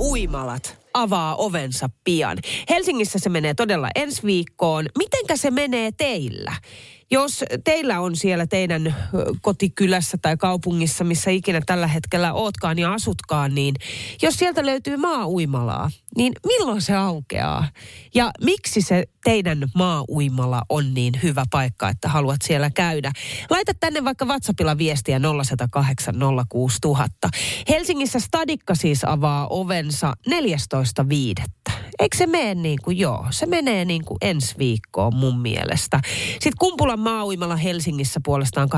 Maa-uimalat avaa ovensa pian. Helsingissä se menee todella ensi viikkoon. Mitenkä se menee teillä? Jos teillä on siellä teidän kotikylässä tai kaupungissa, missä ikinä tällä hetkellä ootkaan ja asutkaan, niin jos sieltä löytyy maa-uimalaa, niin milloin se aukeaa? Ja miksi se teidän maa-uimala on niin hyvä paikka, että haluat siellä käydä? Laita tänne vaikka WhatsAppilla viestiä 0108 06000. Helsingissä Stadikka siis avaa ovensa 14.5. Eikö se mene niin kuin joo? Se menee niin kuin ensi viikkoon mun mielestä. Sitten Kumpulan maa-uimala Helsingissä puolestaan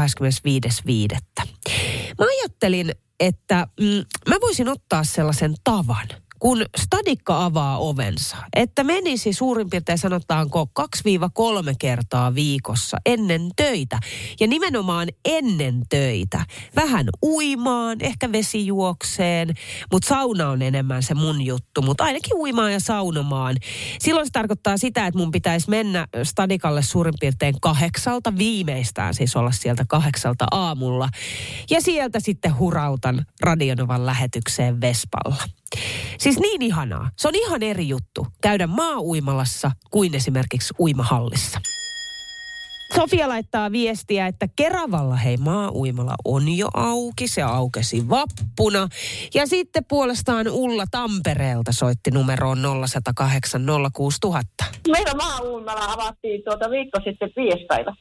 25.5. Mä ajattelin, että mm, mä voisin ottaa sellaisen tavan, kun Stadikka avaa ovensa, että menisi suurin piirtein sanotaanko 2-3 kertaa viikossa ennen töitä. Ja nimenomaan ennen töitä. Vähän uimaan, ehkä vesijuokseen, mutta sauna on enemmän se mun juttu. Mutta ainakin uimaan ja saunomaan. Silloin se tarkoittaa sitä, että mun pitäisi mennä Stadikalle suurin piirtein kahdeksalta viimeistään, siis olla sieltä kahdeksalta aamulla. Ja sieltä sitten hurautan Radionovan lähetykseen Vespalla. Siis niin ihanaa. Se on ihan eri juttu käydä maa-uimalassa kuin esimerkiksi uimahallissa. Sofia laittaa viestiä, että Keravalla hei maa-uimala on jo auki. Se aukesi vappuna. Ja sitten puolestaan Ulla Tampereelta soitti numeroon 0108 06000. Meillä maa-uimala avattiin tuota viikko sitten viisi päivä.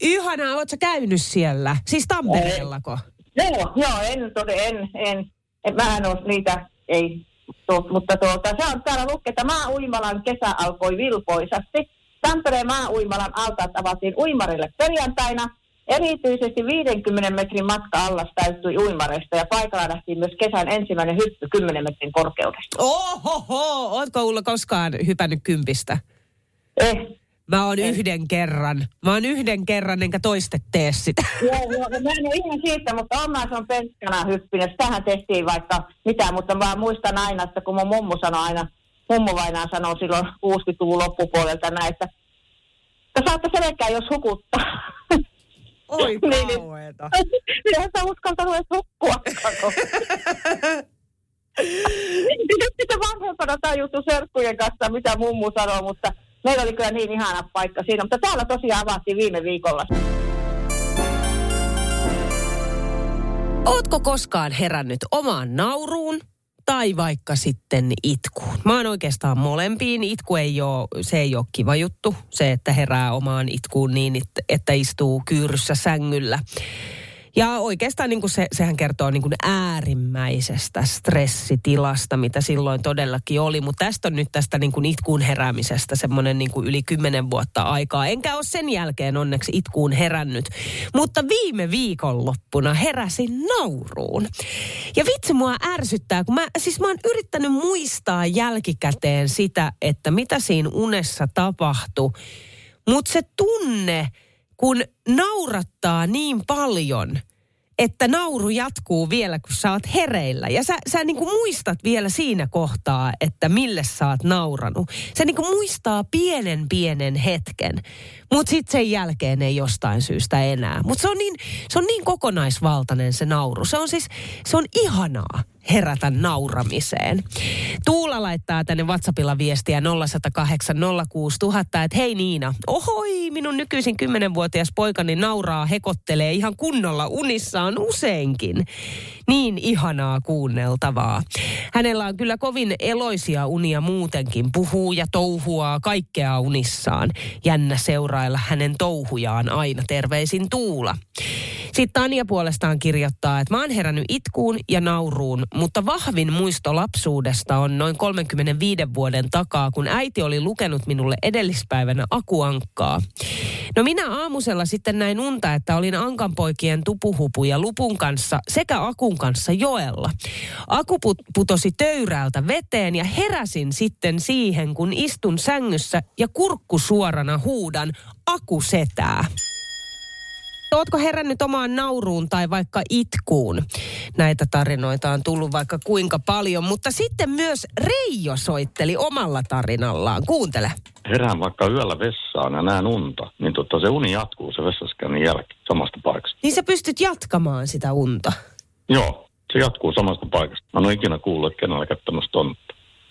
Ihanaa, ootko käynyt siellä? Siis Tampereellako? Joo, joo, en tode, en, en, en mä en ole niitä, ei, tuo, mutta tuota, se on täällä lukee, että maa-uimalan kesä alkoi vilpoisasti. Tampereen maa-uimalan altaat avattiin uimarille perjantaina. Erityisesti 50 metrin matka allas täyttyi uimareista ja paikalla nähtiin myös kesän ensimmäinen hyppy 10 metrin korkeudesta. Ohoho, ootko Ulla koskaan hypännyt kympistä? Eh, Mä oon yhden kerran. Mä oon yhden kerran, enkä toiste tee sitä. Joo, joo, no mä en ole ihan siitä, mutta on mä se on penskana hyppinyt. Sitähän tehtiin vaikka mitä, mutta mä muistan aina, että kun mun mummu sanoi aina, mummu vainaan sanoi silloin 60-luvun loppupuolelta näin, että, että saatte selkää, jos hukuttaa. Oi Niin, kauheeta. Eihän sä uskaltanut edes hukkua. Nyt sitten vanhempana tajuttu serkkujen kanssa, mitä mummu sanoo, mutta meillä oli kyllä niin ihana paikka siinä. Mutta täällä tosiaan avattiin viime viikolla. Ootko koskaan herännyt omaan nauruun tai vaikka sitten itkuun? Mä oon oikeastaan molempiin. Itku ei ole, se ei ole kiva juttu. Se, että herää omaan itkuun niin, että- istuu kyyryssä sängyllä. Ja oikeastaan niin kuin se, sehän kertoo niin kuin äärimmäisestä stressitilasta, mitä silloin todellakin oli. Mutta tästä on nyt tästä niin kuin itkuun heräämisestä semmoinen niin kuin yli kymmenen vuotta aikaa. Enkä ole sen jälkeen onneksi itkuun herännyt. Mutta viime viikonloppuna heräsin nauruun. Ja vitsi mua ärsyttää, kun mä, siis mä oon yrittänyt muistaa jälkikäteen sitä, että mitä siinä unessa tapahtui. Mutta se tunne, kun naurattaa niin paljon, että nauru jatkuu vielä, kun sä oot hereillä. Ja sä, sä niinku muistat vielä siinä kohtaa, että mille sä oot nauranut. Se niinku muistaa pienen pienen hetken, mutta sitten sen jälkeen ei jostain syystä enää. Mutta se, on niin, se on niin kokonaisvaltainen se nauru. Se on siis, se on ihanaa herätä nauramiseen. Tuula laittaa tänne WhatsAppilla viestiä 0108 06000, että hei Niina, ohoi, minun nykyisin 10-vuotias poikani nauraa, hekottelee ihan kunnolla unissaan useinkin. Niin ihanaa kuunneltavaa. Hänellä on kyllä kovin eloisia unia muutenkin, puhuu ja touhuaa kaikkea unissaan. Jännä seurailla hänen touhujaan aina, terveisin Tuula. Sitten Tanja puolestaan kirjoittaa, että mä oon herännyt itkuun ja nauruun, mutta vahvin muisto lapsuudesta on noin 35 vuoden takaa, kun äiti oli lukenut minulle edellispäivänä akuankkaa. No minä aamusella sitten näin unta, että olin Ankanpoikien tupuhupu ja lupun kanssa sekä Akun kanssa joella. Aku put- putosi töyräältä veteen ja heräsin sitten siihen, kun istun sängyssä ja kurkku suorana huudan Aku setää. Ootko herännyt omaan nauruun tai vaikka itkuun? Näitä tarinoita on tullut vaikka kuinka paljon, mutta sitten myös Reijo soitteli omalla tarinallaan. Kuuntele. Herään vaikka yöllä vessaan ja näen unta, niin tota, se uni jatkuu se vessaskäynnin jälkeen samasta paikasta. Niin sä pystyt jatkamaan sitä unta. Joo, se jatkuu samasta paikasta. Mä en ole ikinä kuullut, että kenelläkään tämmöistä on.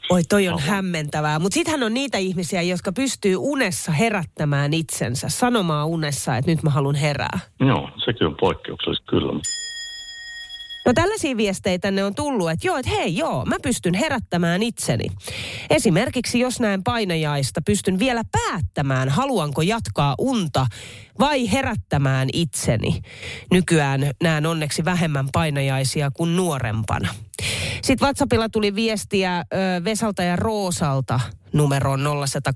Oi, toi on hämmentävää. Mutta sittenhän on niitä ihmisiä, jotka pystyy unessa herättämään itsensä, sanomaan unessa, että nyt mä haluan herää. Joo, sekin on poikkeuksellista kyllä. No tällaisia viesteitä ne on tullut, että joo, että hei joo, mä pystyn herättämään itseni. Esimerkiksi jos näen painajaista, pystyn vielä päättämään, haluanko jatkaa unta vai herättämään itseni. Nykyään näen onneksi vähemmän painajaisia kuin nuorempana. Sitten WhatsAppilla tuli viestiä ö, Vesalta ja Roosalta numeroon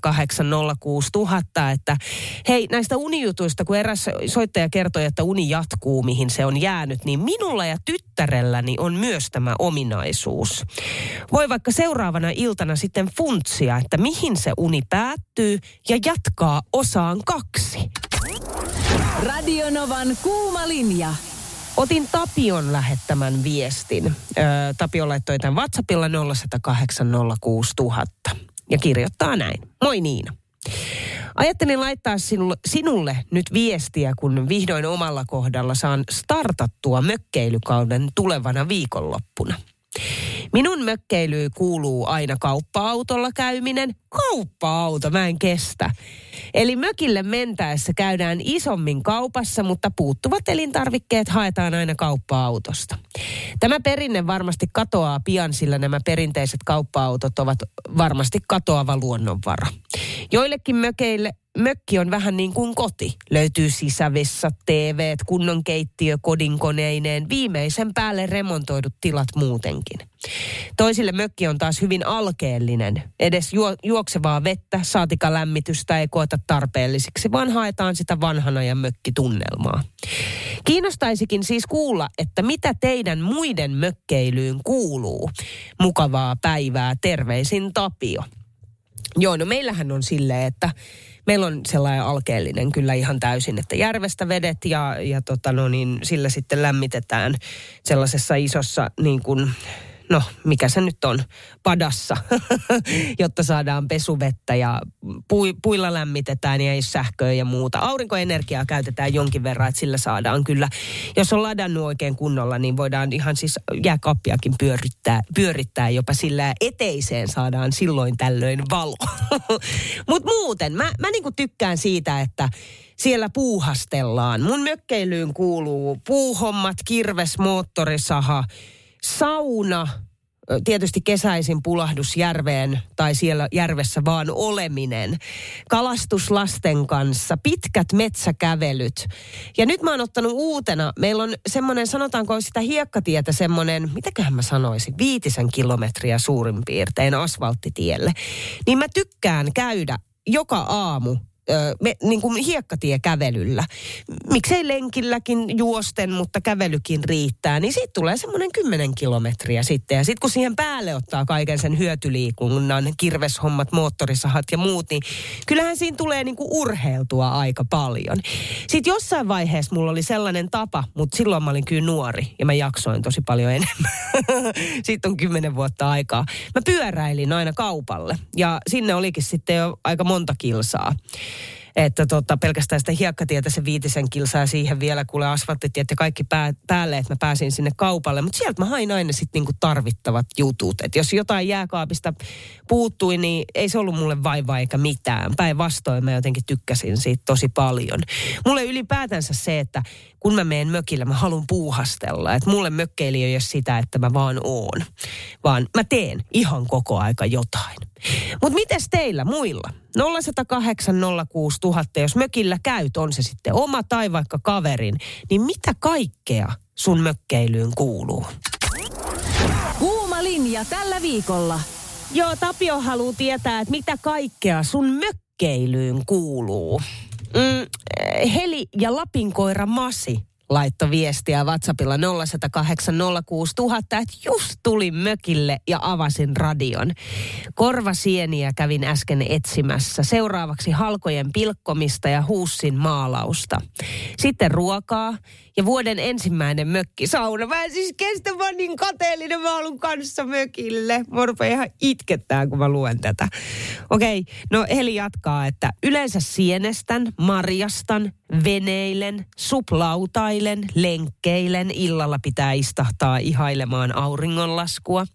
0806000, että hei näistä unijutuista, kun eräs soittaja kertoi, että uni jatkuu, mihin se on jäänyt, niin minulla ja tyttärelläni on myös tämä ominaisuus. Voi vaikka seuraavana iltana sitten funtsia, että mihin se uni päättyy ja jatkaa osaan kaksi. Radionovan kuuma linja. Otin Tapion lähettämän viestin. Öö, Tapio laittoi tämän WhatsAppilla 0806000 ja kirjoittaa näin. Moi Niina. Ajattelin laittaa sinulle, sinulle nyt viestiä, kun vihdoin omalla kohdalla saan startattua mökkeilykauden tulevana viikonloppuna. Minun mökkeilyyn kuuluu aina kauppa-autolla käyminen. Kauppa-auto, mä en kestä. Eli mökille mentäessä käydään isommin kaupassa, mutta puuttuvat elintarvikkeet haetaan aina kauppa-autosta. Tämä perinne varmasti katoaa pian, sillä nämä perinteiset kauppa-autot ovat varmasti katoava luonnonvara. Joillekin mökeille mökki on vähän niin kuin koti. Löytyy sisävessat, TVt, kunnon keittiö, kodinkoneineen, viimeisen päälle remontoidut tilat muutenkin. Toisille mökki on taas hyvin alkeellinen. Edes juo, juoksevaa vettä, saatika lämmitystä ei koeta tarpeellisiksi, vaan haetaan sitä vanhana ja mökkitunnelmaa. Kiinnostaisikin siis kuulla, että mitä teidän muiden mökkeilyyn kuuluu. Mukavaa päivää, terveisin Tapio. Joo, no meillähän on silleen, että meillä on sellainen alkeellinen kyllä ihan täysin, että järvestä vedet ja, ja tota no niin, sillä sitten lämmitetään sellaisessa isossa niin kuin, no mikä se nyt on, padassa, jotta saadaan pesuvettä ja pui, puilla lämmitetään ja ei sähköä ja muuta. Aurinkoenergiaa käytetään jonkin verran, että sillä saadaan kyllä, jos on ladannut oikein kunnolla, niin voidaan ihan siis jääkaappiakin pyörittää, pyörittää jopa sillä eteiseen saadaan silloin tällöin valo. Mutta muuten, mä, mä niinku tykkään siitä, että siellä puuhastellaan. Mun mökkeilyyn kuuluu puuhommat, kirves, moottorisaha, sauna, tietysti kesäisin pulahdus järveen tai siellä järvessä vaan oleminen, kalastus lasten kanssa, pitkät metsäkävelyt. Ja nyt mä oon ottanut uutena, meillä on semmoinen, sanotaanko sitä hiekkatietä semmoinen, mitäköhän mä sanoisin, viitisen kilometriä suurin piirtein asfalttitielle. Niin mä tykkään käydä joka aamu me, niin kuin hiekkatiekävelyllä. Miksei lenkilläkin juosten, mutta kävelykin riittää. Niin siitä tulee semmoinen 10 kilometriä sitten. Ja sitten kun siihen päälle ottaa kaiken sen hyötyliikunnan, kirveshommat, moottorisahat ja muut, niin kyllähän siinä tulee niin kuin urheiltua aika paljon. Sitten jossain vaiheessa mulla oli sellainen tapa, mutta silloin mä olin kyllä nuori ja mä jaksoin tosi paljon enemmän. Siitä on kymmenen vuotta aikaa. Mä pyöräilin aina kaupalle ja sinne olikin sitten jo aika monta kilsaa että tota, pelkästään sitä hiekkatietä se viitisen kilsaa siihen vielä kuule asfalttitiet ja kaikki pää, päälle, että mä pääsin sinne kaupalle. Mutta sieltä mä hain aina sitten niinku tarvittavat jutut. Että jos jotain jääkaapista puuttui, niin ei se ollut mulle vaivaa eikä mitään. Päinvastoin mä jotenkin tykkäsin siitä tosi paljon. Mulle ylipäätänsä se, että kun mä menen mökille, mä haluan puuhastella. Että mulle mökkeili ei ole sitä, että mä vaan oon. Vaan mä teen ihan koko aika jotain. Mutta mites teillä muilla? 0108 06000, jos mökillä käyt, on se sitten oma tai vaikka kaverin, niin mitä kaikkea sun mökkeilyyn kuuluu? Kuuma linja tällä viikolla. Joo, Tapio haluaa tietää, että mitä kaikkea sun mökkeilyyn kuuluu. Mm, Heli ja Lapinkoira Masi laitto viestiä WhatsAppilla 0108 että just tulin mökille ja avasin radion. Korvasieniä kävin äsken etsimässä. Seuraavaksi halkojen pilkkomista ja huussin maalausta. Sitten ruokaa ja vuoden ensimmäinen mökki sauna. Mä en siis kestä, vaan niin kateellinen. Mä haluan kanssa mökille. Mä ihan itkettää, kun mä luen tätä. Okei, okay, no Heli jatkaa, että yleensä sienestän, marjastan, veneilen, suplautailen, lenkkeilen. Illalla pitää istahtaa ihailemaan auringonlaskua.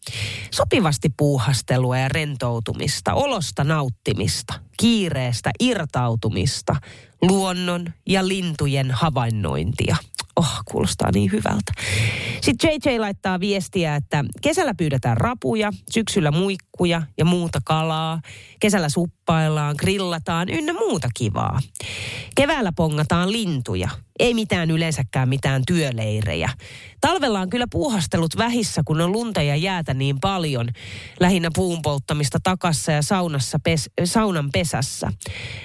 Sopivasti puuhastelua ja rentoutumista, olosta nauttimista, kiireestä irtautumista, luonnon ja lintujen havainnointia. Oh, kuulostaa niin hyvältä. Sitten JJ laittaa viestiä, että kesällä pyydetään rapuja, syksyllä muikkuja ja muuta kalaa. Kesällä suppaillaan, grillataan ynnä muuta kivaa. Keväällä pongataan lintuja. Ei mitään yleensäkään mitään työleirejä. Talvella on kyllä puuhastelut vähissä, kun on lunta ja jäätä niin paljon. Lähinnä puun polttamista takassa ja saunassa pes, saunan pesässä.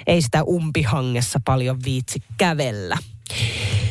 Ei sitä umpihangessa paljon viitsi kävellä.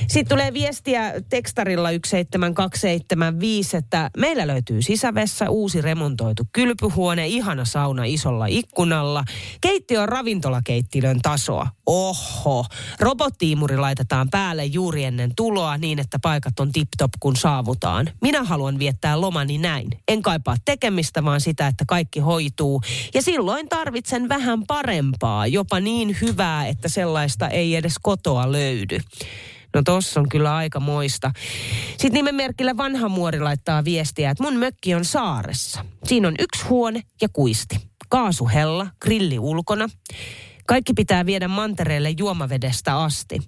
Sitten tulee viestiä tekstarilla 17275, että meillä löytyy sisävessä, uusi remontoitu kylpyhuone, ihana sauna isolla ikkunalla, keittiö on ravintolakeittilön tasoa. Oho, robottiimuri laitetaan päälle juuri ennen tuloa niin, että paikat on tip-top kun saavutaan. Minä haluan viettää lomani näin. En kaipaa tekemistä, vaan sitä, että kaikki hoituu. Ja silloin tarvitsen vähän parempaa, jopa niin hyvää, että sellaista ei edes kotoa löydy. No tossa on kyllä aika moista. Sitten nimenmerkillä vanha muori laittaa viestiä, että mun mökki on saaressa. Siinä on yksi huone ja kuisti. Kaasuhella, grilli ulkona. Kaikki pitää viedä mantereelle juomavedestä asti.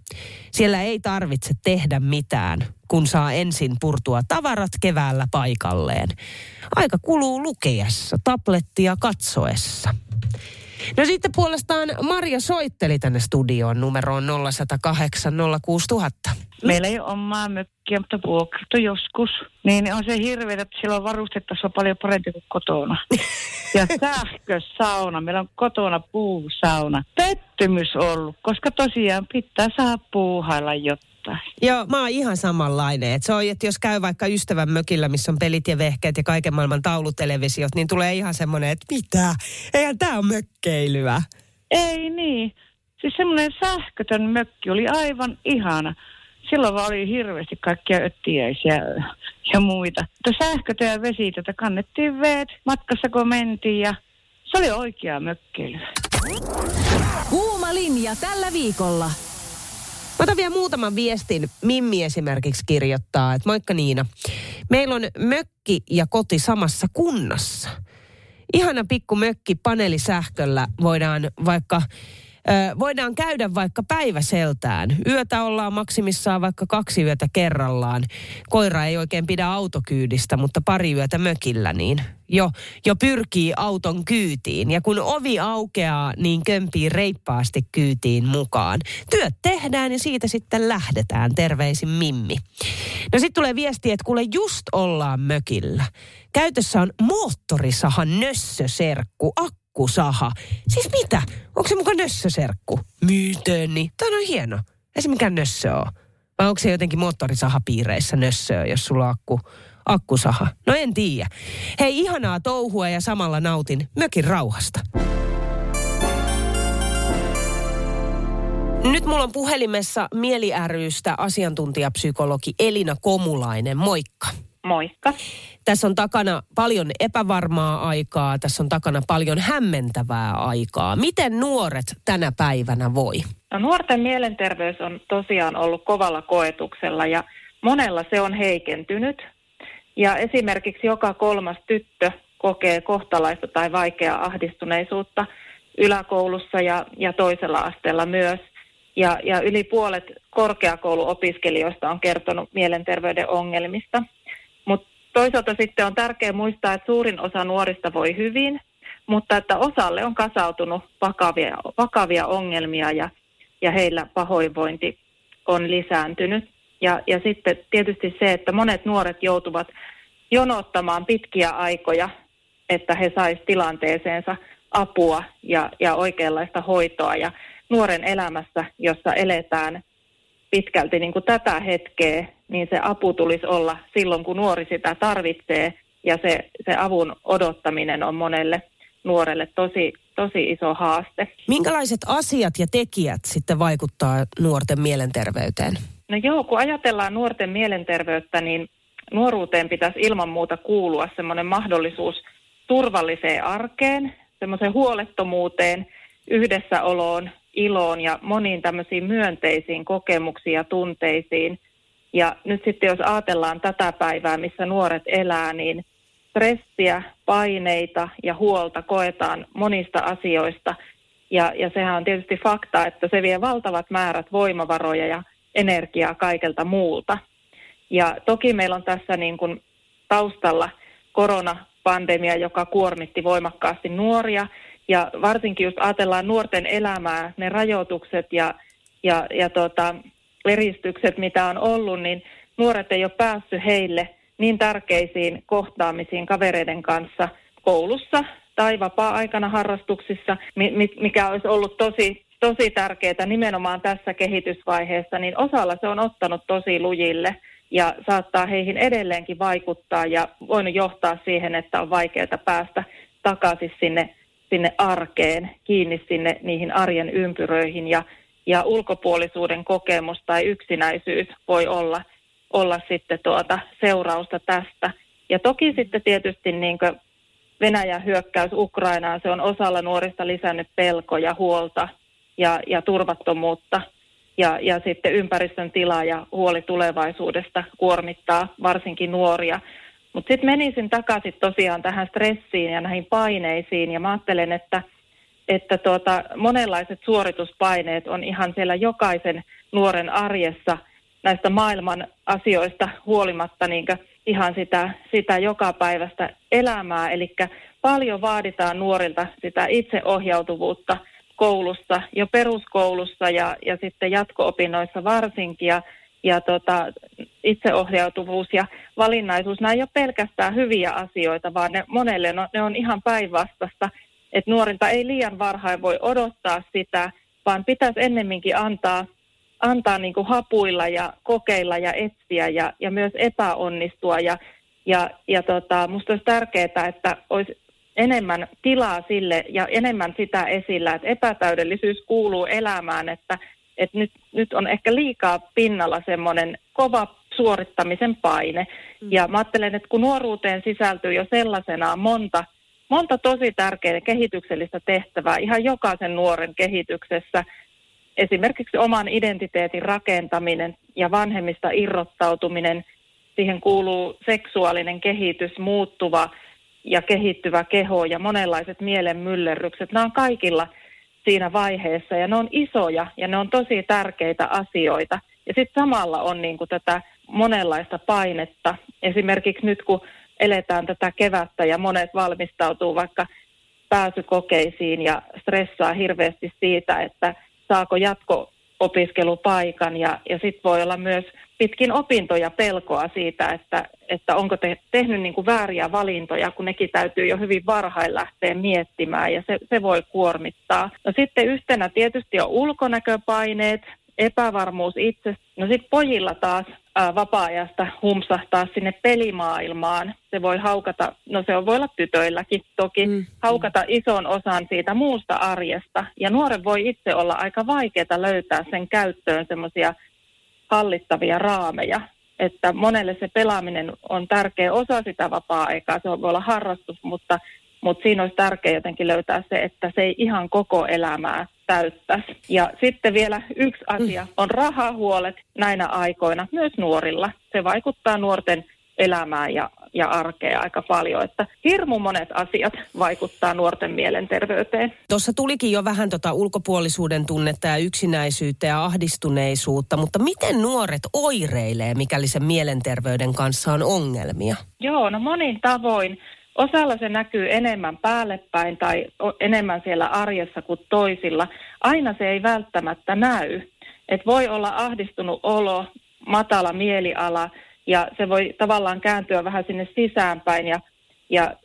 Siellä ei tarvitse tehdä mitään, kun saa ensin purtua tavarat keväällä paikalleen. Aika kuluu lukeessa, tablettia katsoessa. No sitten puolestaan Maria soitteli tänne studioon numeroon 0108 06000. Meillä ei ole omaa mökkiä, mutta vuokrattu joskus. Niin on se hirveä, että siellä on varustettaisiin paljon parempi kuin kotona. Ja sähkösauna. Meillä on kotona puusauna. Pettymys ollut, koska tosiaan pitää saada puuhailla jotain. Joo, mä oon ihan samanlainen. Et se on, että jos käy vaikka ystävän mökillä, missä on pelit ja vehkeet ja kaiken maailman taulutelevisiot, niin tulee ihan semmoinen, että mitä? Eihän tää on mökkeilyä. Ei niin. Siis semmoinen sähkötön mökki oli aivan ihana. Silloin vaan oli hirveästi kaikkia öttiäisiä ja muita. Mutta sähkötö ja vesi, tätä kannettiin veet matkassa kun mentiin ja se oli oikea mökkeily. Kuuma linja tällä viikolla. Otan vielä muutaman viestin. Mimmi esimerkiksi kirjoittaa, että moikka Niina. Meillä on mökki ja koti samassa kunnassa. Ihana pikku mökki paneelisähköllä voidaan vaikka voidaan käydä vaikka päiväseltään. Yötä ollaan maksimissaan vaikka kaksi yötä kerrallaan. Koira ei oikein pidä autokyydistä, mutta pari yötä mökillä niin jo, jo pyrkii auton kyytiin. Ja kun ovi aukeaa, niin kömpii reippaasti kyytiin mukaan. Työt tehdään ja siitä sitten lähdetään. Terveisin Mimmi. No sitten tulee viesti, että kuule just ollaan mökillä. Käytössä on moottorisahan nössöserkku, akkusaha. Siis mitä? Onko se mukaan nössöserkku? Miten niin? Tämä on hieno. Ei se mikään nössö ole. Vai onko se jotenkin moottorisahapiireissä nössöä, jos sulla on akku, akkusaha? No en tiedä. Hei, ihanaa touhua ja samalla nautin mökin rauhasta. Nyt mulla on puhelimessa Mieli rystä asiantuntijapsykologi Elina Komulainen. Moikka. Moikka. Tässä on takana paljon epävarmaa aikaa, tässä on takana paljon hämmentävää aikaa. Miten nuoret tänä päivänä voi? No, nuorten mielenterveys on tosiaan ollut kovalla koetuksella ja monella se on heikentynyt. Ja esimerkiksi joka kolmas tyttö kokee kohtalaista tai vaikeaa ahdistuneisuutta yläkoulussa ja, ja toisella asteella myös. Ja, ja yli puolet korkeakouluopiskelijoista on kertonut mielenterveyden ongelmista. Toisaalta sitten on tärkeää muistaa, että suurin osa nuorista voi hyvin, mutta että osalle on kasautunut vakavia, vakavia ongelmia ja, ja heillä pahoinvointi on lisääntynyt. Ja, ja sitten tietysti se, että monet nuoret joutuvat jonottamaan pitkiä aikoja, että he saisivat tilanteeseensa apua ja, ja oikeanlaista hoitoa. Ja nuoren elämässä, jossa eletään pitkälti niin kuin tätä hetkeä, niin se apu tulisi olla silloin, kun nuori sitä tarvitsee ja se, se avun odottaminen on monelle nuorelle tosi, tosi iso haaste. Minkälaiset asiat ja tekijät sitten vaikuttaa nuorten mielenterveyteen? No joo, kun ajatellaan nuorten mielenterveyttä, niin nuoruuteen pitäisi ilman muuta kuulua semmoinen mahdollisuus turvalliseen arkeen, semmoiseen huolettomuuteen, yhdessäoloon, iloon ja moniin tämmöisiin myönteisiin kokemuksiin ja tunteisiin. Ja nyt sitten jos ajatellaan tätä päivää, missä nuoret elää, niin stressiä, paineita ja huolta koetaan monista asioista. Ja, ja sehän on tietysti fakta, että se vie valtavat määrät voimavaroja ja energiaa kaikelta muulta. Ja toki meillä on tässä niin kuin taustalla koronapandemia, joka kuormitti voimakkaasti nuoria. Ja varsinkin jos ajatellaan nuorten elämää, ne rajoitukset ja, ja, ja tota, eristykset, mitä on ollut, niin nuoret ei ole päässyt heille niin tärkeisiin kohtaamisiin kavereiden kanssa koulussa tai vapaa-aikana harrastuksissa, mikä olisi ollut tosi, tosi tärkeää nimenomaan tässä kehitysvaiheessa, niin osalla se on ottanut tosi lujille ja saattaa heihin edelleenkin vaikuttaa ja voinut johtaa siihen, että on vaikeaa päästä takaisin sinne, sinne arkeen, kiinni sinne niihin arjen ympyröihin ja, ja ulkopuolisuuden kokemus tai yksinäisyys voi olla, olla sitten tuota seurausta tästä. Ja toki sitten tietysti niin Venäjän hyökkäys Ukrainaan, se on osalla nuorista lisännyt pelkoja, huolta ja, ja turvattomuutta – ja, ja sitten ympäristön tila ja huoli tulevaisuudesta kuormittaa varsinkin nuoria. Mutta sitten menisin takaisin tosiaan tähän stressiin ja näihin paineisiin ja mä ajattelen, että, että tuota, monenlaiset suorituspaineet on ihan siellä jokaisen nuoren arjessa näistä maailman asioista huolimatta niin ihan sitä, sitä joka päivästä elämää. Eli paljon vaaditaan nuorilta sitä itseohjautuvuutta – koulussa, jo peruskoulussa ja, ja sitten jatko-opinnoissa varsinkin. Ja, ja tota, itseohjautuvuus ja valinnaisuus, nämä ei ole pelkästään hyviä asioita, vaan ne, monelle no, ne on ihan päinvastasta. Että nuorilta ei liian varhain voi odottaa sitä, vaan pitäisi ennemminkin antaa, antaa niin kuin hapuilla ja kokeilla ja etsiä ja, ja myös epäonnistua. Ja, ja, ja tota, musta olisi tärkeää, että olisi enemmän tilaa sille ja enemmän sitä esillä, että epätäydellisyys kuuluu elämään, että, että nyt, nyt on ehkä liikaa pinnalla semmoinen kova suorittamisen paine. Mm. Ja mä ajattelen, että kun nuoruuteen sisältyy jo sellaisenaan monta, monta tosi tärkeää kehityksellistä tehtävää ihan jokaisen nuoren kehityksessä, esimerkiksi oman identiteetin rakentaminen ja vanhemmista irrottautuminen, siihen kuuluu seksuaalinen kehitys, muuttuva ja kehittyvä keho ja monenlaiset mielenmyllerrykset, nämä on kaikilla siinä vaiheessa ja ne on isoja ja ne on tosi tärkeitä asioita. Ja sitten samalla on niin kuin tätä monenlaista painetta. Esimerkiksi nyt kun eletään tätä kevättä ja monet valmistautuu vaikka pääsykokeisiin ja stressaa hirveästi siitä, että saako jatko-opiskelupaikan ja, ja sitten voi olla myös – pitkin opintoja pelkoa siitä, että, että onko te tehnyt niin kuin vääriä valintoja, kun nekin täytyy jo hyvin varhain lähteä miettimään ja se, se voi kuormittaa. No sitten yhtenä tietysti on ulkonäköpaineet, epävarmuus itse. No sitten pojilla taas ää, vapaa-ajasta humsahtaa sinne pelimaailmaan. Se voi haukata, no se voi olla tytöilläkin toki, mm. haukata ison osan siitä muusta arjesta. Ja nuoren voi itse olla aika vaikeaa löytää sen käyttöön semmoisia hallittavia raameja. Että monelle se pelaaminen on tärkeä osa sitä vapaa-aikaa, se voi olla harrastus, mutta, mutta siinä olisi tärkeää jotenkin löytää se, että se ei ihan koko elämää täyttäisi. Ja sitten vielä yksi asia on rahahuolet näinä aikoina, myös nuorilla. Se vaikuttaa nuorten elämään ja, ja arkea aika paljon. Että hirmu monet asiat vaikuttaa nuorten mielenterveyteen. Tuossa tulikin jo vähän tota ulkopuolisuuden tunnetta ja yksinäisyyttä ja ahdistuneisuutta, mutta miten nuoret oireilee, mikäli sen mielenterveyden kanssa on ongelmia? Joo, no monin tavoin. Osalla se näkyy enemmän päälle päin tai enemmän siellä arjessa kuin toisilla. Aina se ei välttämättä näy. Et voi olla ahdistunut olo, matala mieliala, ja se voi tavallaan kääntyä vähän sinne sisäänpäin ja, ja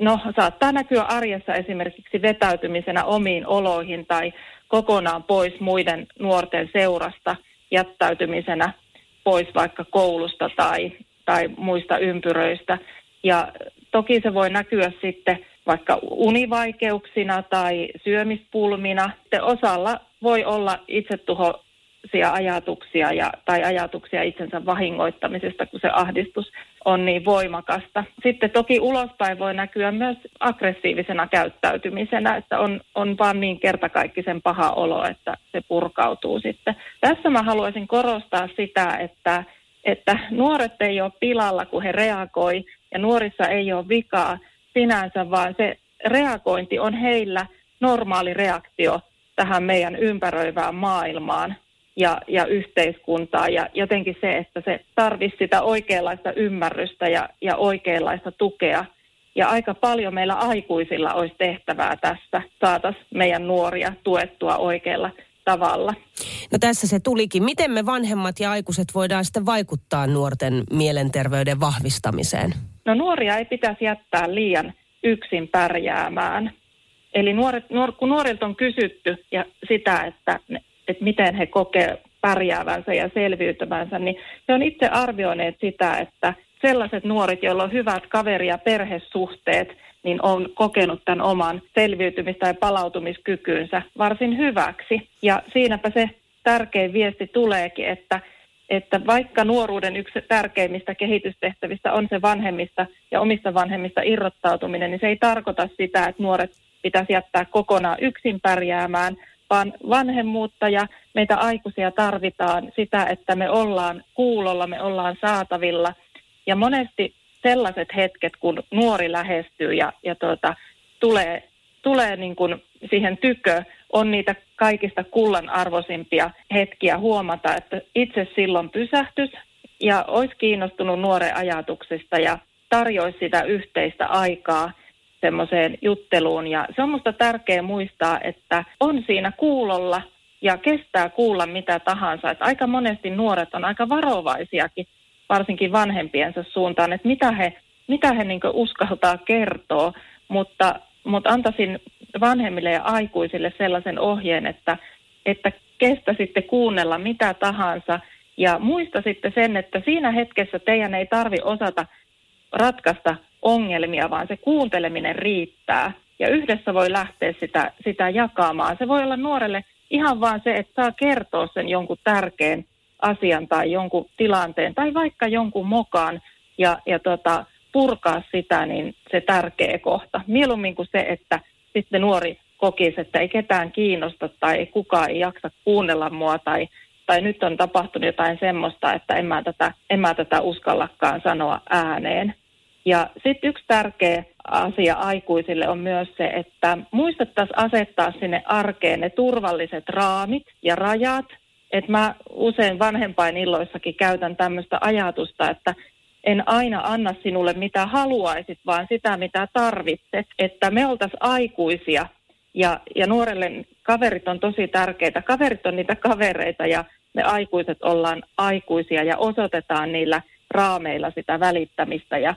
no, saattaa näkyä arjessa esimerkiksi vetäytymisenä omiin oloihin tai kokonaan pois muiden nuorten seurasta jättäytymisenä pois vaikka koulusta tai, tai muista ympyröistä. Ja toki se voi näkyä sitten vaikka univaikeuksina tai syömispulmina. Sitten osalla voi olla itsetuho ajatuksia ja, tai ajatuksia itsensä vahingoittamisesta, kun se ahdistus on niin voimakasta. Sitten toki ulospäin voi näkyä myös aggressiivisena käyttäytymisenä, että on, on vaan niin kertakaikkisen paha olo, että se purkautuu sitten. Tässä mä haluaisin korostaa sitä, että, että nuoret ei ole pilalla, kun he reagoi, ja nuorissa ei ole vikaa sinänsä, vaan se reagointi on heillä normaali reaktio tähän meidän ympäröivään maailmaan ja, ja yhteiskuntaa ja jotenkin se, että se tarvisi sitä oikeanlaista ymmärrystä ja, ja oikeanlaista tukea. Ja aika paljon meillä aikuisilla olisi tehtävää tässä, saataisiin meidän nuoria tuettua oikealla tavalla. No tässä se tulikin. Miten me vanhemmat ja aikuiset voidaan sitten vaikuttaa nuorten mielenterveyden vahvistamiseen? No nuoria ei pitäisi jättää liian yksin pärjäämään. Eli nuoret, nuor, kun nuorilta on kysytty ja sitä, että että miten he kokee pärjäävänsä ja selviytyvänsä, niin he on itse arvioineet sitä, että sellaiset nuoret, joilla on hyvät kaveri- ja perhesuhteet, niin on kokenut tämän oman selviytymis- tai palautumiskykynsä varsin hyväksi. Ja siinäpä se tärkein viesti tuleekin, että, että vaikka nuoruuden yksi tärkeimmistä kehitystehtävistä on se vanhemmista ja omista vanhemmista irrottautuminen, niin se ei tarkoita sitä, että nuoret pitäisi jättää kokonaan yksin pärjäämään, vaan vanhemmuutta ja meitä aikuisia tarvitaan sitä, että me ollaan kuulolla, me ollaan saatavilla. Ja monesti sellaiset hetket, kun nuori lähestyy ja, ja tuota, tulee, tulee niin kuin siihen tykö, on niitä kaikista kullanarvoisimpia hetkiä huomata, että itse silloin pysähtys ja olisi kiinnostunut nuoren ajatuksista ja tarjoisi sitä yhteistä aikaa – semmoiseen jutteluun. Ja se on minusta tärkeää muistaa, että on siinä kuulolla ja kestää kuulla mitä tahansa. Että aika monesti nuoret on aika varovaisiakin, varsinkin vanhempiensa suuntaan, että mitä he, mitä he niin uskaltaa kertoa. Mutta, mutta antaisin vanhemmille ja aikuisille sellaisen ohjeen, että, että kestä sitten kuunnella mitä tahansa. Ja muista sitten sen, että siinä hetkessä teidän ei tarvi osata ratkaista ongelmia, vaan se kuunteleminen riittää. Ja yhdessä voi lähteä sitä, sitä jakamaan. Se voi olla nuorelle ihan vaan se, että saa kertoa sen jonkun tärkeän asian tai jonkun tilanteen tai vaikka jonkun mokaan ja, ja tota, purkaa sitä, niin se tärkeä kohta. Mieluummin kuin se, että sitten nuori kokisi, että ei ketään kiinnosta tai kukaan ei jaksa kuunnella mua tai, tai nyt on tapahtunut jotain semmoista, että en mä tätä, en mä tätä uskallakaan sanoa ääneen. Ja sitten yksi tärkeä asia aikuisille on myös se, että muistettaisiin asettaa sinne arkeen ne turvalliset raamit ja rajat. Että mä usein vanhempain illoissakin käytän tämmöistä ajatusta, että en aina anna sinulle mitä haluaisit, vaan sitä mitä tarvitset. Että me oltaisiin aikuisia ja, ja nuorelle kaverit on tosi tärkeitä. Kaverit on niitä kavereita ja me aikuiset ollaan aikuisia ja osoitetaan niillä raameilla sitä välittämistä ja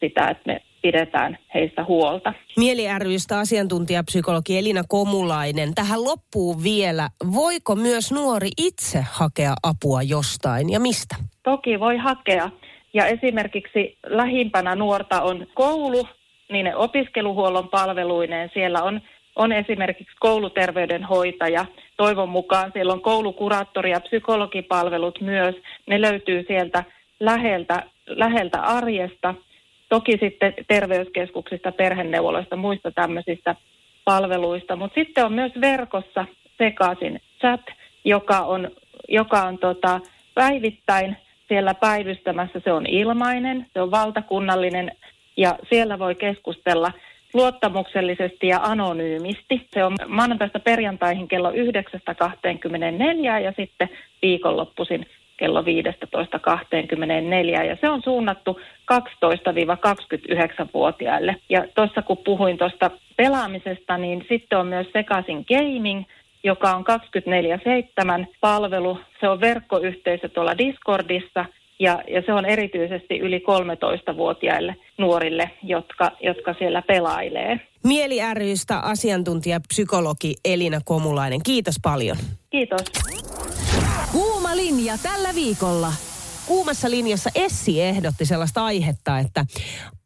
sitä, että me pidetään heistä huolta. Mieli rystä asiantuntijapsykologi Elina Komulainen. Tähän loppuu vielä. Voiko myös nuori itse hakea apua jostain ja mistä? Toki voi hakea. Ja esimerkiksi lähimpänä nuorta on koulu, niin ne opiskeluhuollon palveluineen. Siellä on, on esimerkiksi kouluterveydenhoitaja. Toivon mukaan siellä on koulukuraattori ja psykologipalvelut myös. Ne löytyy sieltä läheltä, läheltä arjesta – Toki sitten terveyskeskuksista, perheneuvoloista, muista tämmöisistä palveluista, mutta sitten on myös verkossa sekaisin chat, joka on, joka on tota, päivittäin siellä päivystämässä. Se on ilmainen, se on valtakunnallinen ja siellä voi keskustella luottamuksellisesti ja anonyymisti. Se on maanantaista perjantaihin kello 9.24 ja sitten viikonloppuisin kello 15.24 ja se on suunnattu 12-29-vuotiaille. Ja tuossa kun puhuin tuosta pelaamisesta, niin sitten on myös sekaisin gaming, joka on 24-7 palvelu. Se on verkkoyhteisö tuolla Discordissa Ja, ja se on erityisesti yli 13-vuotiaille nuorille, jotka, jotka siellä pelailee. Mieli rystä asiantuntija psykologi Elina Komulainen. Kiitos paljon. Kiitos. Kuuma linja tällä viikolla. Kuumassa linjassa Essi ehdotti sellaista aihetta, että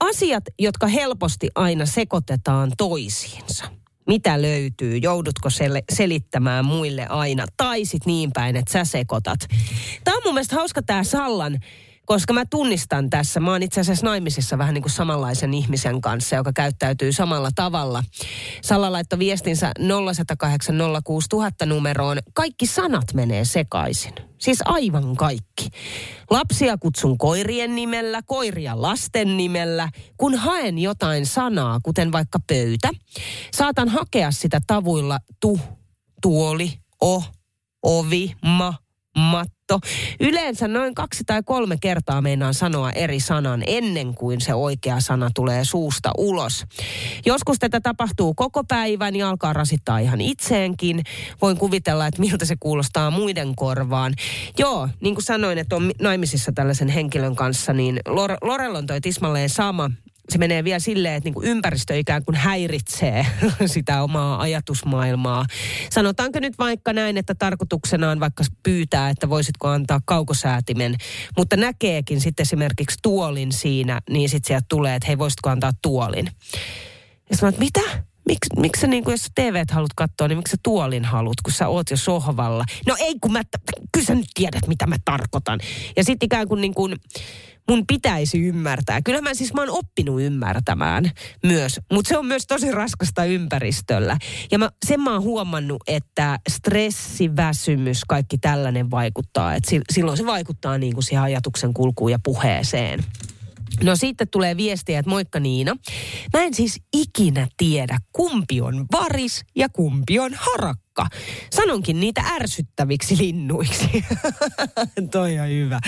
asiat, jotka helposti aina sekoitetaan toisiinsa. Mitä löytyy? Joudutko sel- selittämään muille aina? Tai sit niin päin, että sä sekoitat. Tämä on mun mielestä hauska tämä Sallan koska mä tunnistan tässä, mä oon itse asiassa naimisissa vähän niin kuin samanlaisen ihmisen kanssa, joka käyttäytyy samalla tavalla. Salla laittoi viestinsä 0806000 numeroon. Kaikki sanat menee sekaisin. Siis aivan kaikki. Lapsia kutsun koirien nimellä, koiria lasten nimellä. Kun haen jotain sanaa, kuten vaikka pöytä, saatan hakea sitä tavuilla tu, tuoli, o, ovi, ma, matto. Yleensä noin kaksi tai kolme kertaa meinaan sanoa eri sanan ennen kuin se oikea sana tulee suusta ulos. Joskus tätä tapahtuu koko päivän ja alkaa rasittaa ihan itseenkin. Voin kuvitella, että miltä se kuulostaa muiden korvaan. Joo, niin kuin sanoin, että on naimisissa tällaisen henkilön kanssa, niin Lorel on toi tismalleen sama se menee vielä silleen, että niin ympäristö ikään kuin häiritsee sitä omaa ajatusmaailmaa. Sanotaanko nyt vaikka näin, että tarkoituksena on vaikka pyytää, että voisitko antaa kaukosäätimen, mutta näkeekin sitten esimerkiksi tuolin siinä, niin sitten sieltä tulee, että hei voisitko antaa tuolin. Ja sanoit, mitä? Miksi, miksi sä niin kuin, jos TV haluat katsoa, niin miksi sä tuolin haluat, kun sä oot jo sohvalla? No ei, kun mä, kyllä sä nyt tiedät, mitä mä tarkoitan. Ja sitten ikään kuin, niin kuin mun pitäisi ymmärtää. Kyllä mä siis mä oon oppinut ymmärtämään myös, mutta se on myös tosi raskasta ympäristöllä. Ja mä, sen mä oon huomannut, että stressi, väsymys, kaikki tällainen vaikuttaa. Että silloin se vaikuttaa niin kuin siihen ajatuksen kulkuun ja puheeseen. No sitten tulee viestiä, että moikka Niina. Mä en siis ikinä tiedä, kumpi on varis ja kumpi on harakka. Sanonkin niitä ärsyttäviksi linnuiksi. Toi on hyvä.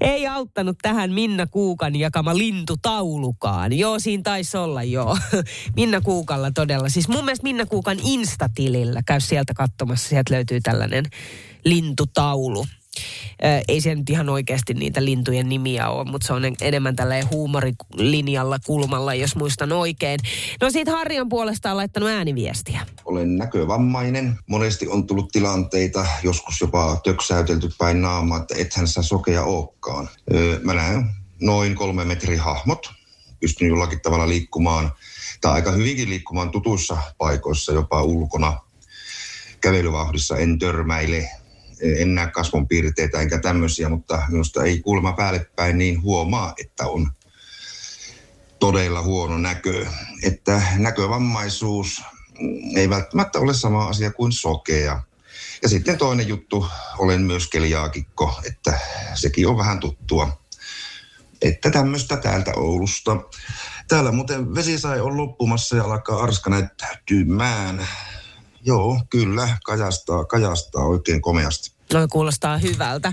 Ei auttanut tähän Minna Kuukan jakama lintutaulukaan. Joo, siinä taisi olla joo. Minna Kuukalla todella. Siis mun mielestä Minna Kuukan instatilillä, käy sieltä katsomassa, sieltä löytyy tällainen lintutaulu ei se nyt ihan oikeasti niitä lintujen nimiä ole, mutta se on enemmän tälleen huumorilinjalla kulmalla, jos muistan oikein. No siitä Harri on puolestaan laittanut ääniviestiä. Olen näkövammainen. Monesti on tullut tilanteita, joskus jopa töksäytelty päin naamaa, että ethän sä sokea olekaan. Mä näen noin kolme metri hahmot. Pystyn jollakin tavalla liikkumaan, tai aika hyvinkin liikkumaan tutuissa paikoissa, jopa ulkona kävelyvauhdissa en törmäile en näe kasvon piirteitä enkä tämmöisiä, mutta minusta ei kuulemma päälle päin niin huomaa, että on todella huono näkö. Että näkövammaisuus ei välttämättä ole sama asia kuin sokea. Ja sitten toinen juttu, olen myös keliaakikko, että sekin on vähän tuttua. Että tämmöistä täältä Oulusta. Täällä muuten vesi sai on loppumassa ja alkaa arska näyttäytymään. Joo, kyllä, kajastaa, kajastaa oikein komeasti. No kuulostaa hyvältä.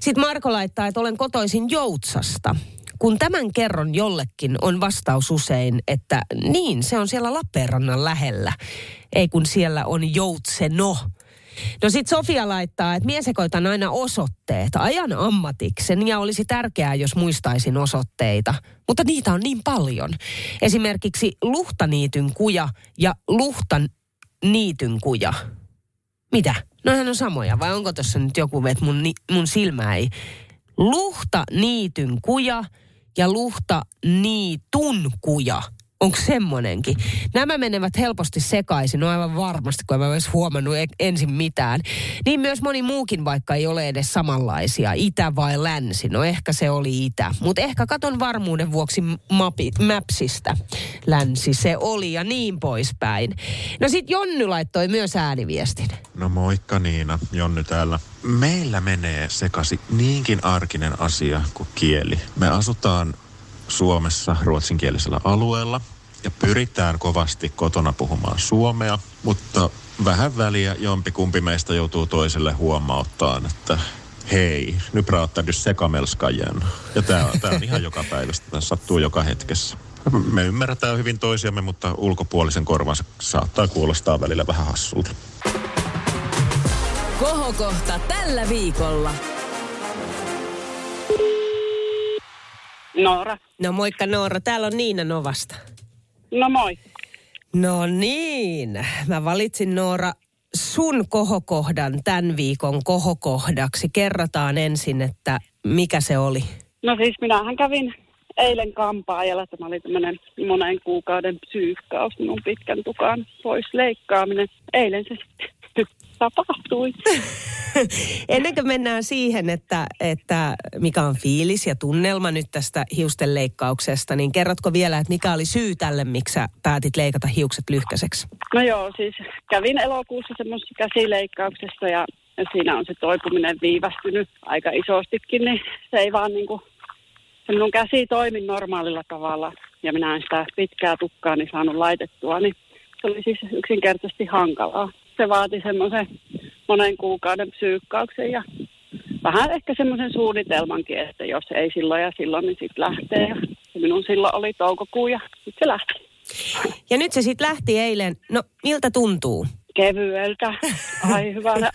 Sitten Marko laittaa, että olen kotoisin Joutsasta. Kun tämän kerron jollekin, on vastaus usein, että niin, se on siellä Lappeenrannan lähellä. Ei kun siellä on Joutseno. No sit Sofia laittaa, että mies sekoitan aina osoitteet. Ajan ammatiksen ja olisi tärkeää, jos muistaisin osoitteita. Mutta niitä on niin paljon. Esimerkiksi Luhtaniityn kuja ja Luhtan niityn kuja. Mitä? No hän on samoja, vai onko tässä nyt joku, että mun, mun silmä ei... Luhta niityn kuja ja luhta niitun kuja. Onko semmonenkin? Nämä menevät helposti sekaisin, no aivan varmasti, kun en olisi huomannut e- ensin mitään. Niin myös moni muukin vaikka ei ole edes samanlaisia, itä vai länsi. No ehkä se oli itä, mutta ehkä katon varmuuden vuoksi mapit, mapsista. Länsi se oli ja niin poispäin. No sit Jonny laittoi myös ääniviestin. No moikka Niina, Jonny täällä. Meillä menee sekasi niinkin arkinen asia kuin kieli. Me asutaan Suomessa ruotsinkielisellä alueella ja pyritään kovasti kotona puhumaan suomea, mutta vähän väliä jompi kumpi meistä joutuu toiselle huomauttaa, että hei, nu pratar du sekamelskajen. Ja tämä on ihan joka päivästä, tämä sattuu joka hetkessä. Me ymmärretään hyvin toisiamme, mutta ulkopuolisen korvansa saattaa kuulostaa välillä vähän hassulta. Kohokohta tällä viikolla. Noora. No moikka Noora, täällä on Niina Novasta. No moi. No niin, mä valitsin Noora sun kohokohdan tämän viikon kohokohdaksi. Kerrataan ensin, että mikä se oli. No siis minähän kävin eilen kampaajalla. Tämä oli tämmöinen monen kuukauden psyykkaus, minun pitkän tukan pois leikkaaminen. Eilen se sitten tapahtui. Ennen kuin mennään siihen, että, että mikä on fiilis ja tunnelma nyt tästä hiusten leikkauksesta, niin kerrotko vielä, että mikä oli syy tälle, miksi sä päätit leikata hiukset lyhkäiseksi? No joo, siis kävin elokuussa semmoisessa käsileikkauksessa ja ja siinä on se toipuminen viivästynyt aika isostikin, niin se ei vaan niin kuin, se minun käsi toimi normaalilla tavalla ja minä en sitä pitkää tukkaa niin saanut laitettua, niin se oli siis yksinkertaisesti hankalaa. Se vaati semmoisen monen kuukauden psyykkauksen ja vähän ehkä semmoisen suunnitelmankin, että jos ei silloin ja silloin, niin sitten lähtee. Ja minun silloin oli toukokuu ja sitten se lähti. Ja nyt se sitten lähti eilen. No, miltä tuntuu? Kevyeltä. Ai hyvänä.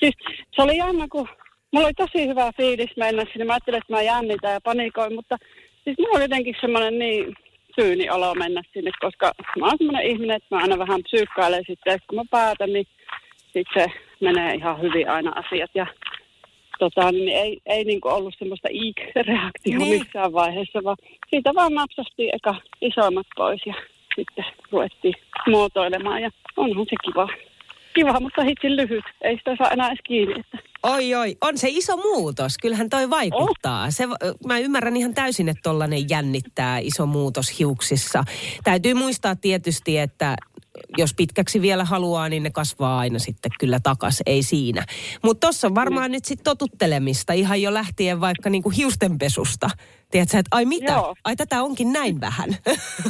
siis se oli jännä, kun mulla oli tosi hyvä fiilis mennä sinne. Mä ajattelin, että mä jännitän ja panikoin, mutta siis mulla oli jotenkin semmoinen niin tyyni olo mennä sinne, koska mä oon semmoinen ihminen, että mä aina vähän psyykkailen sitten, että kun mä päätän, niin sitten se menee ihan hyvin aina asiat. Ja tota, niin ei, ei niin kuin ollut semmoista iik-reaktiota niin. missään vaiheessa, vaan siitä vaan napsasti eka isommat pois ja sitten ruvettiin muotoilemaan ja onhan se kiva. Kiva, mutta hitsin lyhyt. Ei sitä saa enää edes kiinni. Että. Oi, oi. On se iso muutos. Kyllähän toi vaikuttaa. Oh. Se, mä ymmärrän ihan täysin, että tollanen jännittää iso muutos hiuksissa. Täytyy muistaa tietysti, että jos pitkäksi vielä haluaa, niin ne kasvaa aina sitten kyllä takas, ei siinä. Mutta tuossa on varmaan mm. nyt sitten totuttelemista ihan jo lähtien vaikka niinku hiustenpesusta. Tiedätkö, että ai mitä? Joo. Ai tätä onkin näin vähän.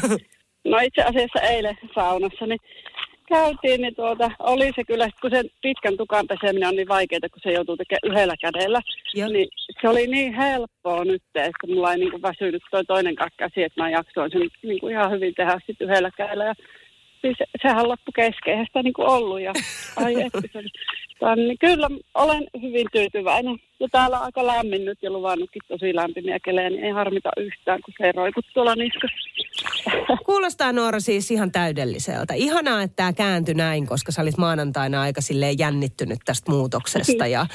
no itse asiassa eilen saunassa, niin käytiin, niin tuota, oli se kyllä, kun sen pitkän tukan peseminen on niin vaikeaa, kun se joutuu tekemään yhdellä kädellä, niin se oli niin helppoa nyt, että mulla ei niin kuin väsynyt toi toinen käsi, että mä jaksoin sen niin kuin ihan hyvin tehdä sitten yhdellä kädellä. Ja siis sehän loppu kesken, sitä niin kuin ollut. Ja, ai että, niin kyllä olen hyvin tyytyväinen. Ja täällä on aika lämmin nyt ja luvannutkin tosi lämpimiä kelejä, niin ei harmita yhtään, kun se ei roiku tuolla niskassa. Kuulostaa Noora siis ihan täydelliseltä. Ihanaa, että tämä kääntyi näin, koska sä olit maanantaina aika silleen jännittynyt tästä muutoksesta ja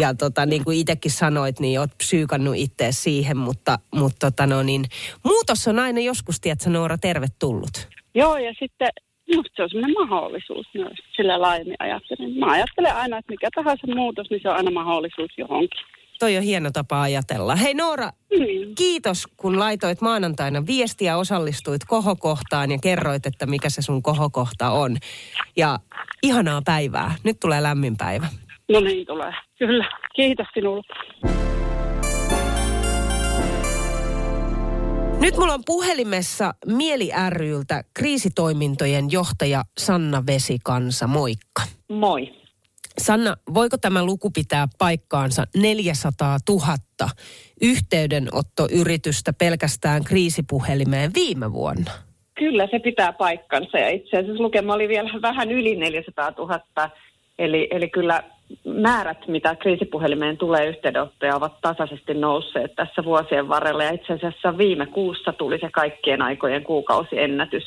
ja tota, niin kuin itsekin sanoit, niin oot psyykannut itse siihen, mutta, mutta tota no niin, muutos on aina joskus, tiedätkö Noora, tervetullut. Joo, ja sitten Minusta se on sellainen mahdollisuus myös, sillä laajemmin ajattelen. Mä ajattelen aina, että mikä tahansa muutos, niin se on aina mahdollisuus johonkin. Toi on hieno tapa ajatella. Hei Noora, mm. kiitos kun laitoit maanantaina viestiä, osallistuit kohokohtaan ja kerroit, että mikä se sun kohokohta on. Ja ihanaa päivää. Nyt tulee lämmin päivä. No niin tulee, kyllä. Kiitos sinulle. Nyt mulla on puhelimessa Mieli ryltä kriisitoimintojen johtaja Sanna Vesikansa. Moikka. Moi. Sanna, voiko tämä luku pitää paikkaansa 400 000 yhteydenottoyritystä pelkästään kriisipuhelimeen viime vuonna? Kyllä se pitää paikkansa ja itse asiassa lukema oli vielä vähän yli 400 000. Eli, eli kyllä määrät, mitä kriisipuhelimeen tulee yhteydenottoja, ovat tasaisesti nousseet tässä vuosien varrella. Ja itse asiassa viime kuussa tuli se kaikkien aikojen kuukausiennätys.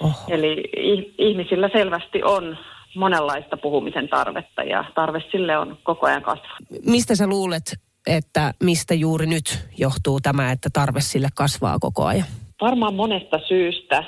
Oh. Eli ihmisillä selvästi on monenlaista puhumisen tarvetta ja tarve sille on koko ajan kasvanut. Mistä sä luulet, että mistä juuri nyt johtuu tämä, että tarve sille kasvaa koko ajan? Varmaan monesta syystä.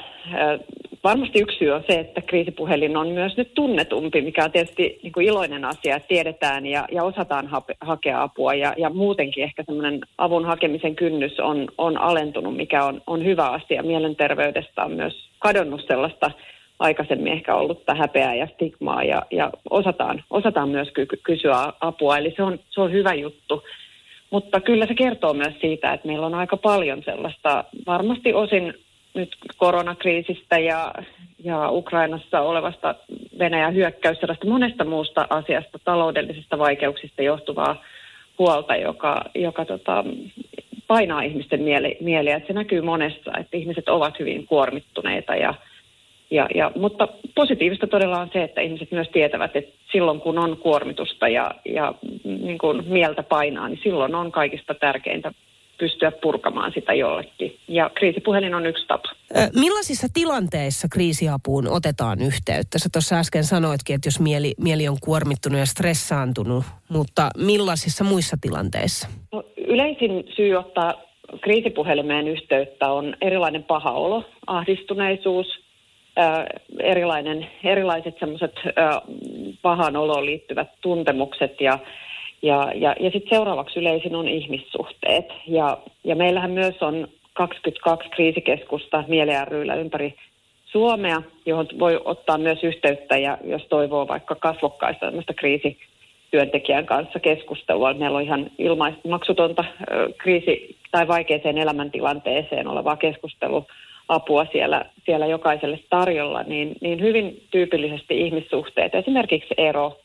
Varmasti yksi syy on se, että kriisipuhelin on myös nyt tunnetumpi, mikä on tietysti niin kuin iloinen asia, että tiedetään ja, ja osataan ha- hakea apua. Ja, ja muutenkin ehkä semmoinen avun hakemisen kynnys on, on alentunut, mikä on, on hyvä asia. Mielenterveydestä on myös kadonnut sellaista aikaisemmin ehkä ollut häpeää ja stigmaa ja, ja osataan, osataan myös ky- kysyä apua. Eli se on, se on hyvä juttu. Mutta kyllä se kertoo myös siitä, että meillä on aika paljon sellaista varmasti osin nyt koronakriisistä ja, ja Ukrainassa olevasta Venäjän hyökkäyssedasta, monesta muusta asiasta, taloudellisista vaikeuksista johtuvaa huolta, joka, joka tota, painaa ihmisten mieli, mieliä. Että se näkyy monessa, että ihmiset ovat hyvin kuormittuneita. Ja, ja, ja, mutta positiivista todella on se, että ihmiset myös tietävät, että silloin kun on kuormitusta ja, ja niin kuin mieltä painaa, niin silloin on kaikista tärkeintä pystyä purkamaan sitä jollekin. Ja kriisipuhelin on yksi tapa. Millaisissa tilanteissa kriisiapuun otetaan yhteyttä? Sä tuossa äsken sanoitkin, että jos mieli, mieli on kuormittunut ja stressaantunut, mutta millaisissa muissa tilanteissa? No, yleisin syy ottaa kriisipuhelimeen yhteyttä on erilainen paha olo, ahdistuneisuus, ää, erilainen, erilaiset semmoiset pahan oloon liittyvät tuntemukset ja ja, ja, ja sitten seuraavaksi yleisin on ihmissuhteet. Ja, ja meillähän myös on 22 kriisikeskusta mieliäryillä ympäri Suomea, johon voi ottaa myös yhteyttä ja jos toivoo vaikka kasvokkaista kriisityöntekijän kanssa keskustelua. Meillä on ihan ilmais, maksutonta kriisi- tai vaikeeseen elämäntilanteeseen olevaa keskusteluapua siellä, siellä jokaiselle tarjolla, niin, niin hyvin tyypillisesti ihmissuhteet, esimerkiksi ero,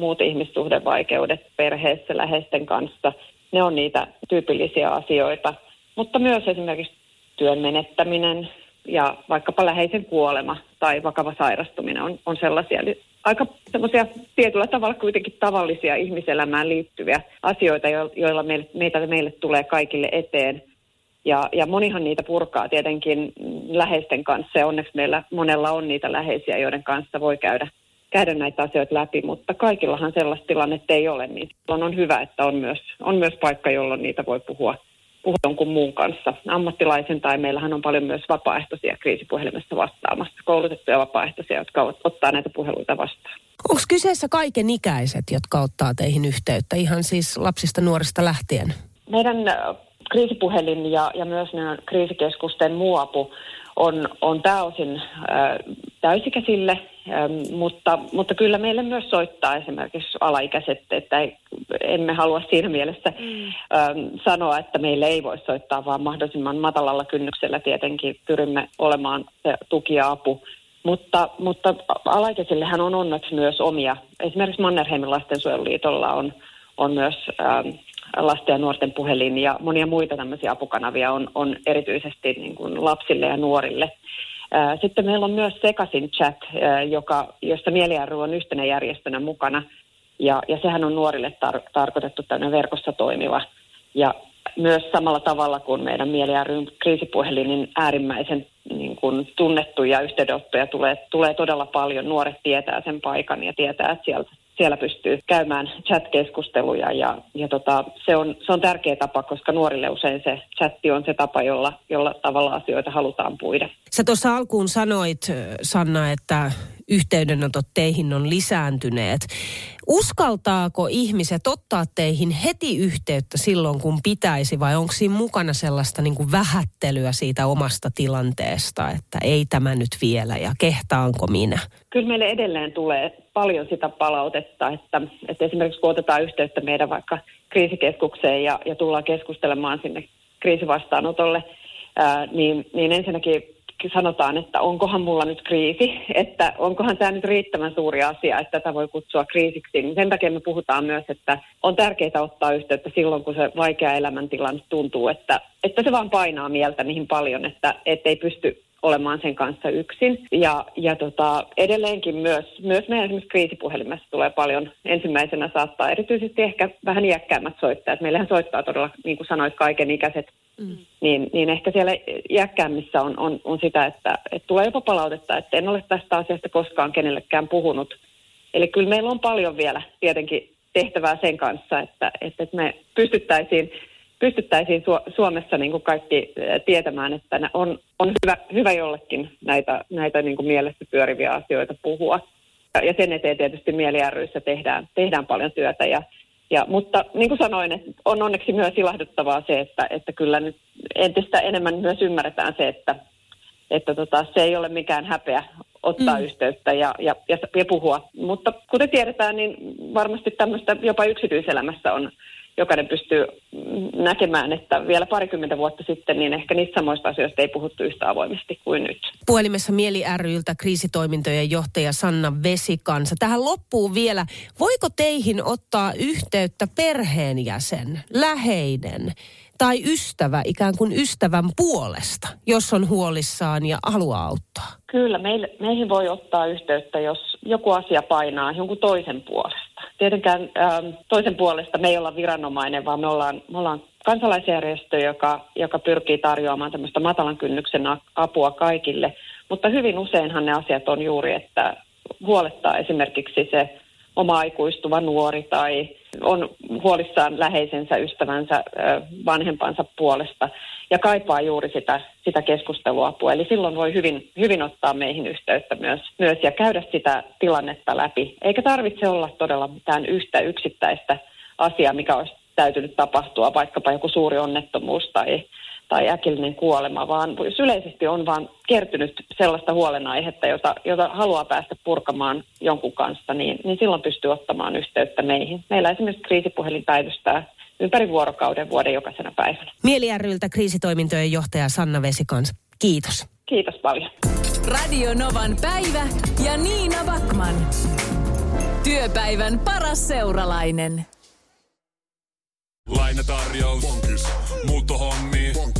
muut ihmissuhdevaikeudet perheessä läheisten kanssa, ne on niitä tyypillisiä asioita. Mutta myös esimerkiksi työn menettäminen ja vaikkapa läheisen kuolema tai vakava sairastuminen on, on sellaisia aika semmoisia tietyllä tavalla kuitenkin tavallisia ihmiselämään liittyviä asioita, joilla meille, meitä meille tulee kaikille eteen. Ja, ja monihan niitä purkaa tietenkin läheisten kanssa ja onneksi meillä monella on niitä läheisiä, joiden kanssa voi käydä käydä näitä asioita läpi, mutta kaikillahan sellaista tilannetta ei ole, niin silloin on hyvä, että on myös, on myös paikka, jolloin niitä voi puhua, puhua jonkun muun kanssa. Ammattilaisen tai meillähän on paljon myös vapaaehtoisia kriisipuhelimessa vastaamassa, koulutettuja vapaaehtoisia, jotka ottaa näitä puheluita vastaan. Onko kyseessä kaiken ikäiset, jotka ottaa teihin yhteyttä, ihan siis lapsista nuorista lähtien? Meidän kriisipuhelin ja, ja myös kriisikeskusten muapu on, on pääosin äh, täysikäisille, mutta, mutta kyllä meille myös soittaa esimerkiksi alaikäiset, että emme halua siinä mielessä mm. sanoa, että meille ei voi soittaa, vaan mahdollisimman matalalla kynnyksellä tietenkin pyrimme olemaan tuki ja apu. Mutta, mutta alaikäisillehän on onneksi myös omia. Esimerkiksi Mannerheimin lastensuojeluliitolla on, on myös ähm, lasten ja nuorten puhelin ja monia muita tämmöisiä apukanavia on, on erityisesti niin kuin lapsille ja nuorille. Sitten meillä on myös Sekasin chat, joka, jossa Mieliarru on yhtenä järjestönä mukana. Ja, ja sehän on nuorille tar- tarkoitettu tämmöinen verkossa toimiva. Ja myös samalla tavalla kuin meidän Mieliarryn kriisipuhelin, niin äärimmäisen niin kuin tunnettu ja yhteydenottoja tulee, tulee todella paljon. Nuoret tietää sen paikan ja tietää, että sieltä siellä pystyy käymään chat-keskusteluja ja, ja tota, se, on, se on tärkeä tapa, koska nuorille usein se chatti on se tapa, jolla, jolla tavalla asioita halutaan puida. Sä tuossa alkuun sanoit, Sanna, että yhteydenotot teihin on lisääntyneet. Uskaltaako ihmiset ottaa teihin heti yhteyttä silloin, kun pitäisi, vai onko siinä mukana sellaista niin kuin vähättelyä siitä omasta tilanteesta, että ei tämä nyt vielä ja kehtaanko minä? Kyllä meille edelleen tulee paljon sitä palautetta, että, että esimerkiksi kun otetaan yhteyttä meidän vaikka kriisikeskukseen ja, ja tullaan keskustelemaan sinne kriisivastaanotolle, ää, niin, niin ensinnäkin sanotaan, että onkohan mulla nyt kriisi, että onkohan tämä nyt riittävän suuri asia, että tätä voi kutsua kriisiksi. Niin sen takia me puhutaan myös, että on tärkeää ottaa yhteyttä silloin, kun se vaikea elämäntilanne tuntuu, että, että se vaan painaa mieltä niin paljon, että ei pysty olemaan sen kanssa yksin. Ja, ja tota, edelleenkin myös, myös meidän esimerkiksi kriisipuhelimessa tulee paljon ensimmäisenä saattaa erityisesti ehkä vähän iäkkäämmät soittajat. Meillähän soittaa todella, niin kuin sanoit, kaiken ikäiset. Mm. Niin, niin ehkä siellä iäkkäämmissä on, on, on sitä, että, että tulee jopa palautetta, että en ole tästä asiasta koskaan kenellekään puhunut. Eli kyllä meillä on paljon vielä tietenkin tehtävää sen kanssa, että, että me pystyttäisiin pystyttäisiin Suomessa niin kuin kaikki tietämään, että on, on hyvä, hyvä jollekin näitä, näitä niin kuin mielessä pyöriviä asioita puhua. Ja sen eteen tietysti mielijärryissä tehdään, tehdään paljon työtä. Ja, ja, mutta niin kuin sanoin, että on onneksi myös ilahduttavaa se, että, että kyllä nyt entistä enemmän myös ymmärretään se, että, että tota, se ei ole mikään häpeä ottaa mm. yhteyttä ja, ja, ja, ja puhua. Mutta kuten tiedetään, niin varmasti tämmöistä jopa yksityiselämässä on jokainen pystyy näkemään, että vielä parikymmentä vuotta sitten niin ehkä niistä samoista asioista ei puhuttu yhtä avoimesti kuin nyt. Puhelimessa Mieli ryltä kriisitoimintojen johtaja Sanna Vesikansa. Tähän loppuu vielä, voiko teihin ottaa yhteyttä perheenjäsen, läheinen tai ystävä ikään kuin ystävän puolesta, jos on huolissaan ja haluaa auttaa? Kyllä, meille, meihin voi ottaa yhteyttä, jos joku asia painaa jonkun toisen puolesta tietenkään ähm, toisen puolesta me ei olla viranomainen, vaan me ollaan, me ollaan kansalaisjärjestö, joka, joka pyrkii tarjoamaan tämmöistä matalan kynnyksen apua kaikille. Mutta hyvin useinhan ne asiat on juuri, että huolettaa esimerkiksi se oma aikuistuva nuori tai on huolissaan läheisensä, ystävänsä, vanhempansa puolesta ja kaipaa juuri sitä, sitä keskusteluapua. Eli silloin voi hyvin, hyvin ottaa meihin yhteyttä myös, myös ja käydä sitä tilannetta läpi. Eikä tarvitse olla todella mitään yhtä yksittäistä asiaa, mikä olisi täytynyt tapahtua, vaikkapa joku suuri onnettomuus tai tai äkillinen kuolema, vaan jos yleisesti on vaan kertynyt sellaista huolenaihetta, jota, jota haluaa päästä purkamaan jonkun kanssa, niin, niin silloin pystyy ottamaan yhteyttä meihin. Meillä esimerkiksi kriisipuhelin päivystää ympäri vuorokauden vuoden jokaisena päivänä. Mieli ryltä kriisitoimintojen johtaja Sanna Vesikans. Kiitos. Kiitos paljon. Radio Novan päivä ja Niina Backman. Työpäivän paras seuralainen. Lainatarjous. Bonkis. Muuttohommi. Bonkis.